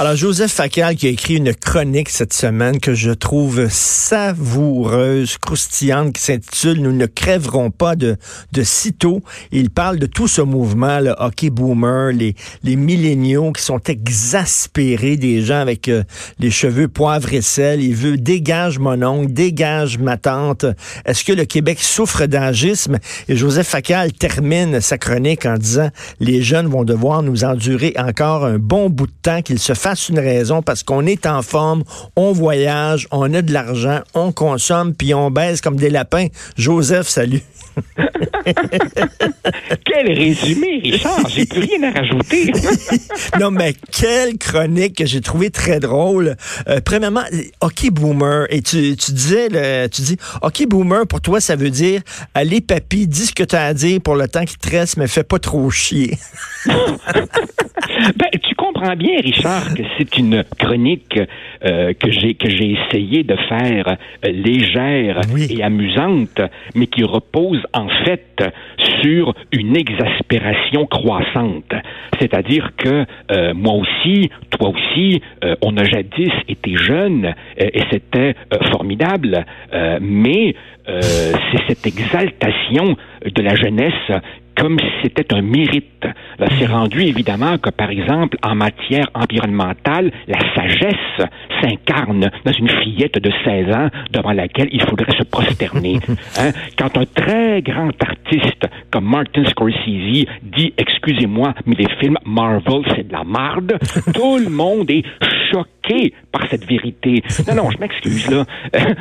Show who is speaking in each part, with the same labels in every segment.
Speaker 1: Alors, Joseph Facal qui a écrit une chronique cette semaine que je trouve savoureuse, croustillante, qui s'intitule Nous ne crèverons pas de, de sitôt. Il parle de tout ce mouvement, le hockey boomer, les, les milléniaux qui sont exaspérés des gens avec euh, les cheveux poivre et sel. Il veut dégage mon oncle, dégage ma tante. Est-ce que le Québec souffre d'agisme? Et Joseph Facal termine sa chronique en disant les jeunes vont devoir nous endurer encore un bon bout de temps qu'ils se fassent une raison parce qu'on est en forme, on voyage, on a de l'argent, on consomme, puis on baisse comme des lapins. Joseph, salut.
Speaker 2: Quel résumé, Richard. J'ai plus rien à rajouter.
Speaker 1: non, mais quelle chronique que j'ai trouvé très drôle. Euh, premièrement, OK Boomer. Et tu, tu disais, le, tu dis, OK Boomer, pour toi, ça veut dire, allez, papy, dis ce que tu as à dire pour le temps qui te reste, mais fais pas trop chier.
Speaker 2: ben, tu comprends bien, Richard, que c'est une chronique euh, que j'ai que j'ai essayé de faire euh, légère et amusante, mais qui repose en fait sur une exaspération croissante. C'est-à-dire que euh, moi aussi, toi aussi, on a jadis été jeunes et c'était formidable, mais c'est cette exaltation de la jeunesse comme si c'était un mérite. C'est rendu évidemment que, par exemple, en matière environnementale, la sagesse s'incarne dans une fillette de 16 ans devant laquelle il faudrait se prosterner. Hein? Quand un très grand artiste comme Martin Scorsese dit, excusez-moi, mais les films Marvel, c'est de la marde, tout le monde est choqué par cette vérité. Non, non, je m'excuse, là.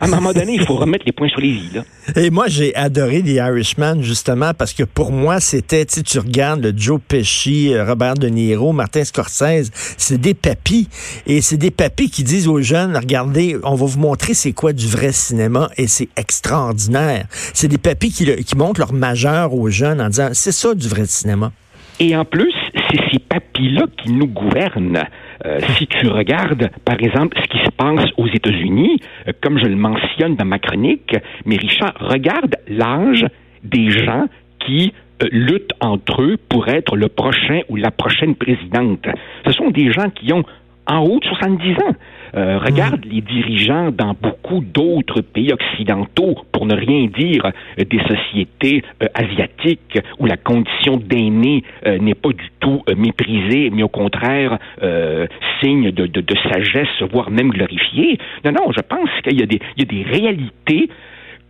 Speaker 2: à un moment donné, il faut remettre les points sur les i, là.
Speaker 1: Et moi, j'ai adoré The Irishman, justement, parce que pour moi, c'était, tu tu regardes le Joe Pesci, euh, Robert De Niro, Martin Scorsese, c'est des papis. Et c'est des papis qui disent aux jeunes, regardez, on va vous montrer c'est quoi du vrai cinéma, et c'est extraordinaire. C'est des papis qui, qui montrent leur majeur aux jeunes en disant, c'est ça du vrai cinéma.
Speaker 2: Et en plus, c'est ces papis-là qui nous gouvernent. Euh, si tu regardes, par exemple, ce qui se passe aux États-Unis, euh, comme je le mentionne dans ma chronique, mais regarde l'âge des gens qui euh, luttent entre eux pour être le prochain ou la prochaine présidente. Ce sont des gens qui ont en haut de 70 ans. Euh, regarde les dirigeants dans beaucoup d'autres pays occidentaux, pour ne rien dire euh, des sociétés euh, asiatiques où la condition d'aîné n'est pas du tout méprisée, mais au contraire signe de, de, de, sagesse, voire même glorifiée. Non, non, je pense qu'il y, y a des réalités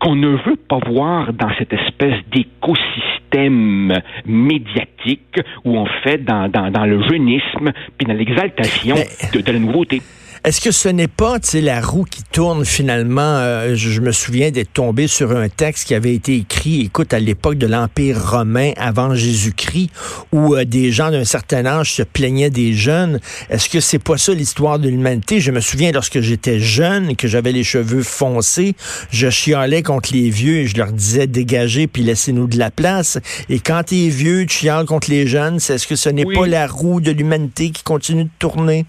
Speaker 2: qu'on ne veut pas voir dans cette espèce d'écosystème médiatique où on fait dans, dans, dans le jeunisme puis dans l'exaltation de, de la nouveauté.
Speaker 1: Est-ce que ce n'est pas la roue qui tourne finalement? Euh, je, me souviens d'être tombé sur un texte qui avait été écrit, écoute, à l'époque de l'Empire romain avant Jésus-Christ, où euh, des gens d'un certain âge se plaignaient des jeunes. Est-ce que c'est pas ça l'histoire de l'humanité? Je me souviens lorsque j'étais jeune, que j'avais les cheveux foncés, je chialais contre les vieux et je leur disais dégagez puis laissez-nous de la place. Et quand tu es vieux, tu chiales contre les jeunes, est-ce que ce n'est pas la roue de l'humanité qui continue de tourner?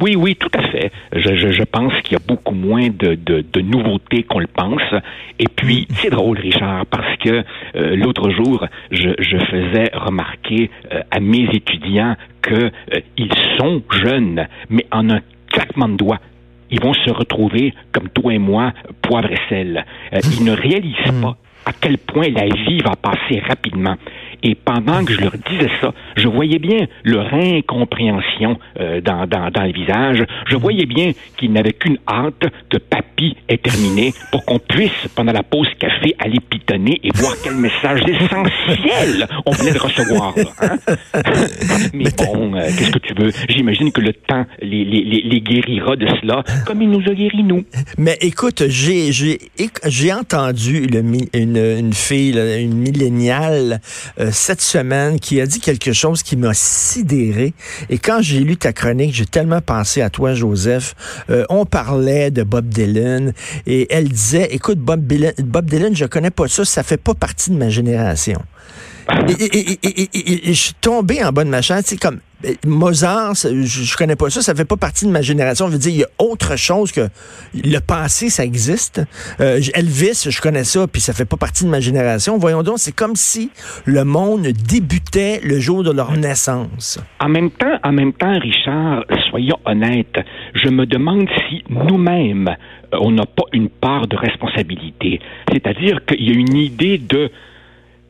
Speaker 2: Oui, oui, tout à fait. Je, je, je pense qu'il y a beaucoup moins de, de, de nouveautés qu'on le pense. Et puis, c'est drôle, Richard, parce que euh, l'autre jour, je, je, faisais remarquer euh, à mes étudiants qu'ils euh, sont jeunes, mais en un claquement de doigts, ils vont se retrouver, comme toi et moi, poivre et sel. ils ne réalisent hmm. pas à quel point la vie va passer rapidement. Et pendant que je leur disais ça, je voyais bien leur incompréhension euh, dans, dans, dans le visage. Je voyais bien qu'ils n'avaient qu'une hâte que papy ait terminé pour qu'on puisse, pendant la pause café, aller pitonner et voir quel message essentiel on venait de recevoir. Hein? Mais bon, euh, qu'est-ce que tu veux? J'imagine que le temps les, les, les, guérira de cela, comme il nous a guéris, nous.
Speaker 1: Mais écoute, j'ai, j'ai, j'ai entendu le, une, une fille, une milléniale, euh, cette semaine qui a dit quelque chose qui m'a sidéré. Et quand j'ai lu ta chronique, j'ai tellement pensé à toi, Joseph. Euh, on parlait de Bob Dylan et elle disait, écoute, Bob Dylan, Bob Dylan, je connais pas ça, ça fait pas partie de ma génération. Et, je suis tombé en bas de c'est comme Mozart, je, je, connais pas ça, ça fait pas partie de ma génération. Je veux dire, il y a autre chose que le passé, ça existe. Euh, Elvis, je connais ça, puis ça fait pas partie de ma génération. Voyons donc, c'est comme si le monde débutait le jour de leur naissance.
Speaker 2: En même temps, en même temps, Richard, soyons honnêtes, je me demande si nous-mêmes, euh, on n'a pas une part de responsabilité. C'est-à-dire qu'il y a une idée de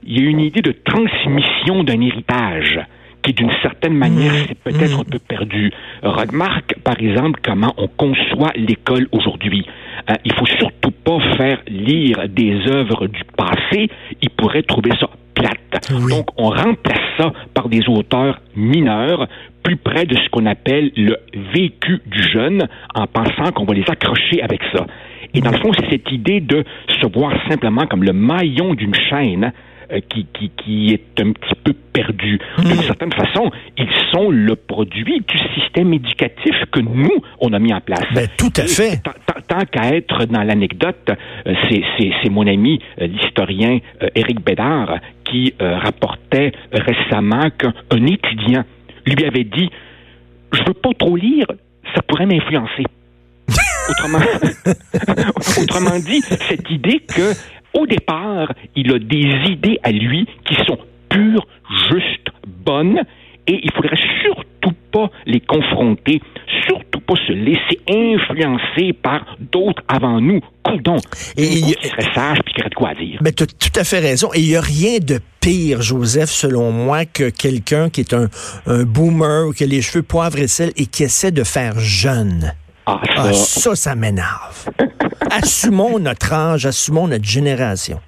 Speaker 2: il y a une idée de transmission d'un héritage qui, d'une certaine manière, mmh. c'est peut-être mmh. un peu perdu. Remarque, par exemple, comment on conçoit l'école aujourd'hui. Il euh, il faut surtout pas faire lire des œuvres du passé. Ils pourraient trouver ça plate. Donc, on remplace ça par des auteurs mineurs, plus près de ce qu'on appelle le vécu du jeune, en pensant qu'on va les accrocher avec ça. Et dans le fond, c'est cette idée de se voir simplement comme le maillon d'une chaîne euh, qui, qui, qui, est un petit peu perdu. D'une hmm. certaine façon, ils sont le produit du système éducatif que nous, on a mis en place.
Speaker 1: Ben, tout à fait.
Speaker 2: Tant qu'à être dans l'anecdote, euh, c'est mon ami, euh, l'historien Éric Bédard, qui rapportait récemment qu'un étudiant lui avait dit Je veux pas trop lire, ça pourrait m'influencer. Autrement, autrement dit, cette idée que au départ, il a des idées à lui qui sont pures, justes, bonnes, et il faudrait surtout pas les confronter, surtout pas se laisser influencer par d'autres avant nous. Coudon. Et il serait sage puis qui aurait de quoi dire.
Speaker 1: Mais tu as tout à fait raison. Et il n'y a rien de pire, Joseph, selon moi, que quelqu'un qui est un, un boomer ou qui a les cheveux poivre et sel et qui essaie de faire jeune. Ah, ça, ah, ça, ça m'énerve. assumons notre âge, assumons notre génération.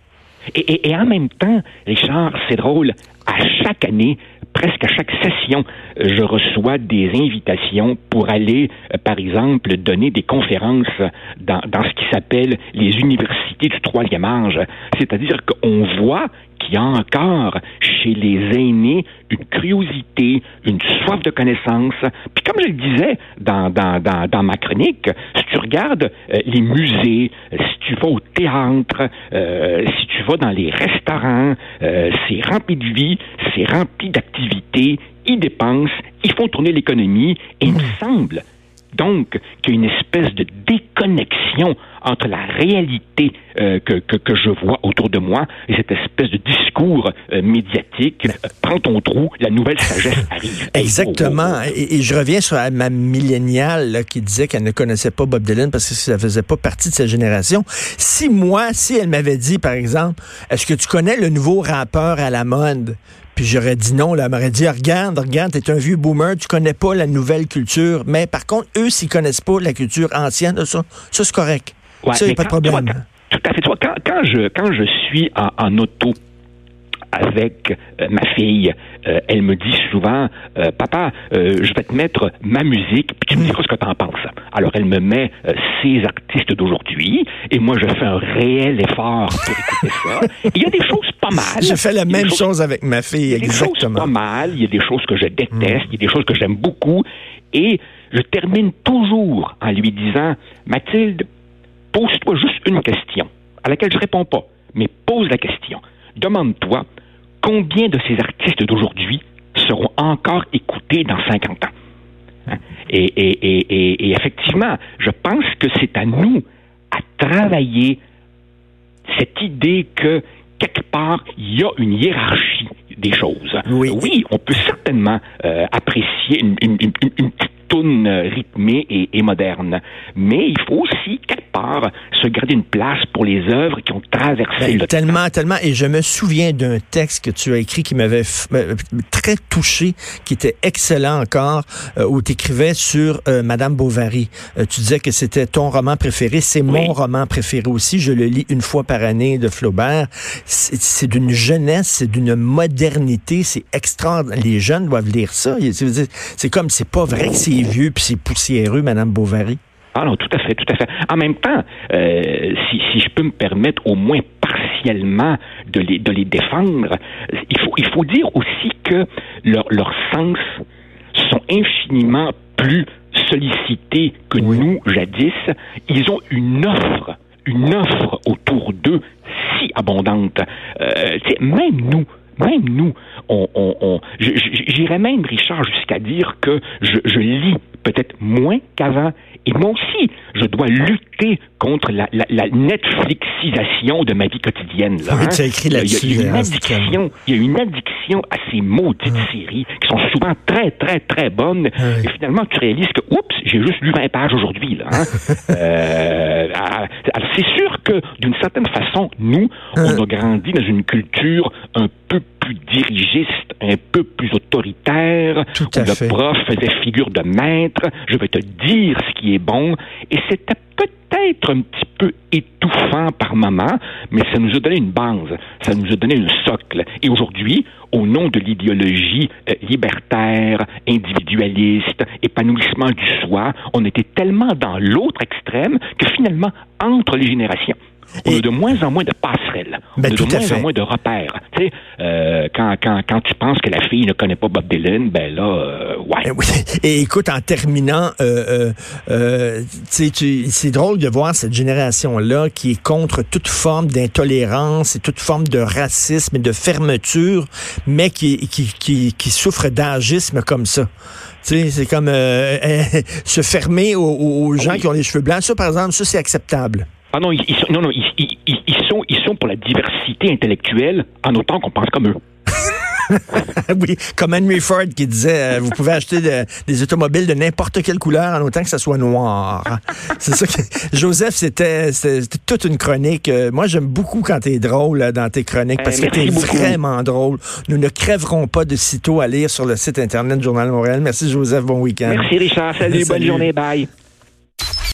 Speaker 2: Et, en même temps, Richard, c'est drôle, à chaque année, presque à chaque session, je reçois des invitations pour aller, euh, par exemple, donner des conférences dans, dans ce qui s'appelle les universités du troisième âge. C'est-à-dire qu'on voit y a encore chez les aînés une curiosité, une soif de connaissance. Puis comme je le disais dans, dans, dans, dans ma chronique, si tu regardes euh, les musées, euh, si tu vas au théâtre, euh, si tu vas dans les restaurants, c'est rempli de vie, c'est rempli d'activités, ils dépensent, ils font tourner l'économie, et il me semble donc qu'il y a une espèce de déconnexion entre la réalité euh, que, que, je vois autour de moi et cette espèce de discours euh, médiatique. Euh, prends ton trou, la nouvelle sagesse arrive.
Speaker 1: Exactement. Oh, oh, oh. Et, je reviens sur ma milléniale qui disait qu'elle ne connaissait pas Bob Dylan parce que ça faisait pas partie de sa génération. Si moi, si elle m'avait dit, par exemple, est-ce que tu connais le nouveau rappeur à la mode? Puis j'aurais dit non, là, elle m'aurait dit, regarde, regarde, t'es un vieux boomer, tu connais pas la nouvelle culture. Mais par contre, eux, s'ils connaissent pas la culture ancienne, ça, ça c'est correct. ça, il a pas de problème.
Speaker 2: tout à fait. quand, quand, je, quand je suis en, en auto avec euh, ma fille. Euh, elle me dit souvent, euh, papa, je vais te mettre ma musique, puis tu me diras ce que tu en penses. Alors elle me met ces artistes d'aujourd'hui, et moi je fais un réel effort pour écouter ça. Il y a des choses pas mal.
Speaker 1: Je fais la même chose avec ma fille,
Speaker 2: il y a Des choses pas mal, il y a des choses que je déteste, mm. il y a des choses que j'aime beaucoup, et je termine toujours en lui disant, Mathilde, pose-toi juste une question à laquelle je réponds pas, mais pose la question demande-toi combien de ces artistes d'aujourd'hui seront encore écoutés dans 50 ans. Hein? Et, effectivement, je pense que c'est à nous à travailler cette idée que quelque part, il y a une hiérarchie des choses. Oui, on peut certainement euh, apprécier une, une, petite tourne rythmée et, moderne. Mais il faut aussi, quelque part, se garder une place pour les œuvres qui ont traversé ben, le
Speaker 1: Tellement, tellement. Et je me souviens d'un texte que tu as écrit qui m'avait euh, très touché, qui était excellent encore, euh, où tu écrivais sur euh, Madame Bovary. tu disais que c'était ton roman préféré. C'est mon roman préféré aussi. Je le lis une fois par année de Flaubert. C'est d'une jeunesse, c'est d'une modernité. C'est extraordinaire. Les jeunes doivent lire ça. C'est comme, c'est pas vrai que c'est vieux puis c'est poussiéreux, Madame Bovary?
Speaker 2: Ah non, tout à fait, tout à fait. En même temps, euh, si, si, je peux me permettre, au moins partiellement de les, de les défendre. Il faut, il faut dire aussi que leurs sens sont infiniment plus sollicités que nous, jadis. Ils ont une offre, une offre autour d'eux si abondante. Euh, même nous, même nous, on, on, j'irais même, Richard, jusqu'à dire que je, je lis peut-être moins qu'avant. Et moi aussi, je dois lutter contre la, la, Netflixisation de ma vie quotidienne. Là,
Speaker 1: oui, hein. écrit là-dessus.
Speaker 2: Il y a, une addiction, il y a une addiction à ces maudites séries qui sont souvent très, très, très bonnes. Et finalement, tu réalises que, oups, j'ai juste lu 20 pages aujourd'hui. Là, hein. euh, c'est sûr que, d'une certaine façon, nous, on a grandi dans une culture un peu plus dirigiste, un peu plus autoritaire,
Speaker 1: où le
Speaker 2: prof faisait figure de maître, je vais te dire ce qui est bon, et c'était peut-être un petit peu étouffant par moment, mais ça nous a donné une base, ça nous a donné un socle. Et aujourd'hui, au nom de l'idéologie euh, libertaire, individualiste, épanouissement du soi, on était tellement dans l'autre extrême que finalement, entre les générations, on a de moins en moins de passerelles.
Speaker 1: Ben,
Speaker 2: on a de moins en moins de repères. Tu sais, euh, quand, quand, quand tu penses que la fille ne connaît pas Bob Dylan, ben là, euh, ouais.
Speaker 1: Ben oui. Et écoute, en terminant, euh, euh, c'est drôle de voir cette génération-là qui est contre toute forme d'intolérance et toute forme de racisme et de fermeture, mais qui, qui, qui, qui souffre d'agisme comme ça. C'est comme se fermer aux, aux gens qui ont les cheveux blancs. Ça, par exemple, ça, c'est acceptable.
Speaker 2: Ah non, ils, sont, non, non, ils, ils, sont, ils sont pour la diversité intellectuelle en autant qu'on pense comme eux.
Speaker 1: oui, comme Henry Ford qui disait, euh, vous pouvez acheter des automobiles de n'importe quelle couleur en autant que ça soit noir. C'est ça que Joseph, c'était toute une chronique. Euh, moi, j'aime beaucoup quand tu es drôle euh, dans tes chroniques parce que tu es vraiment drôle. Nous ne crèverons pas de sitôt à lire sur le site internet du Journal Montréal. Merci Joseph, bon week-end.
Speaker 2: Merci Richard, salut, bonne journée, bye.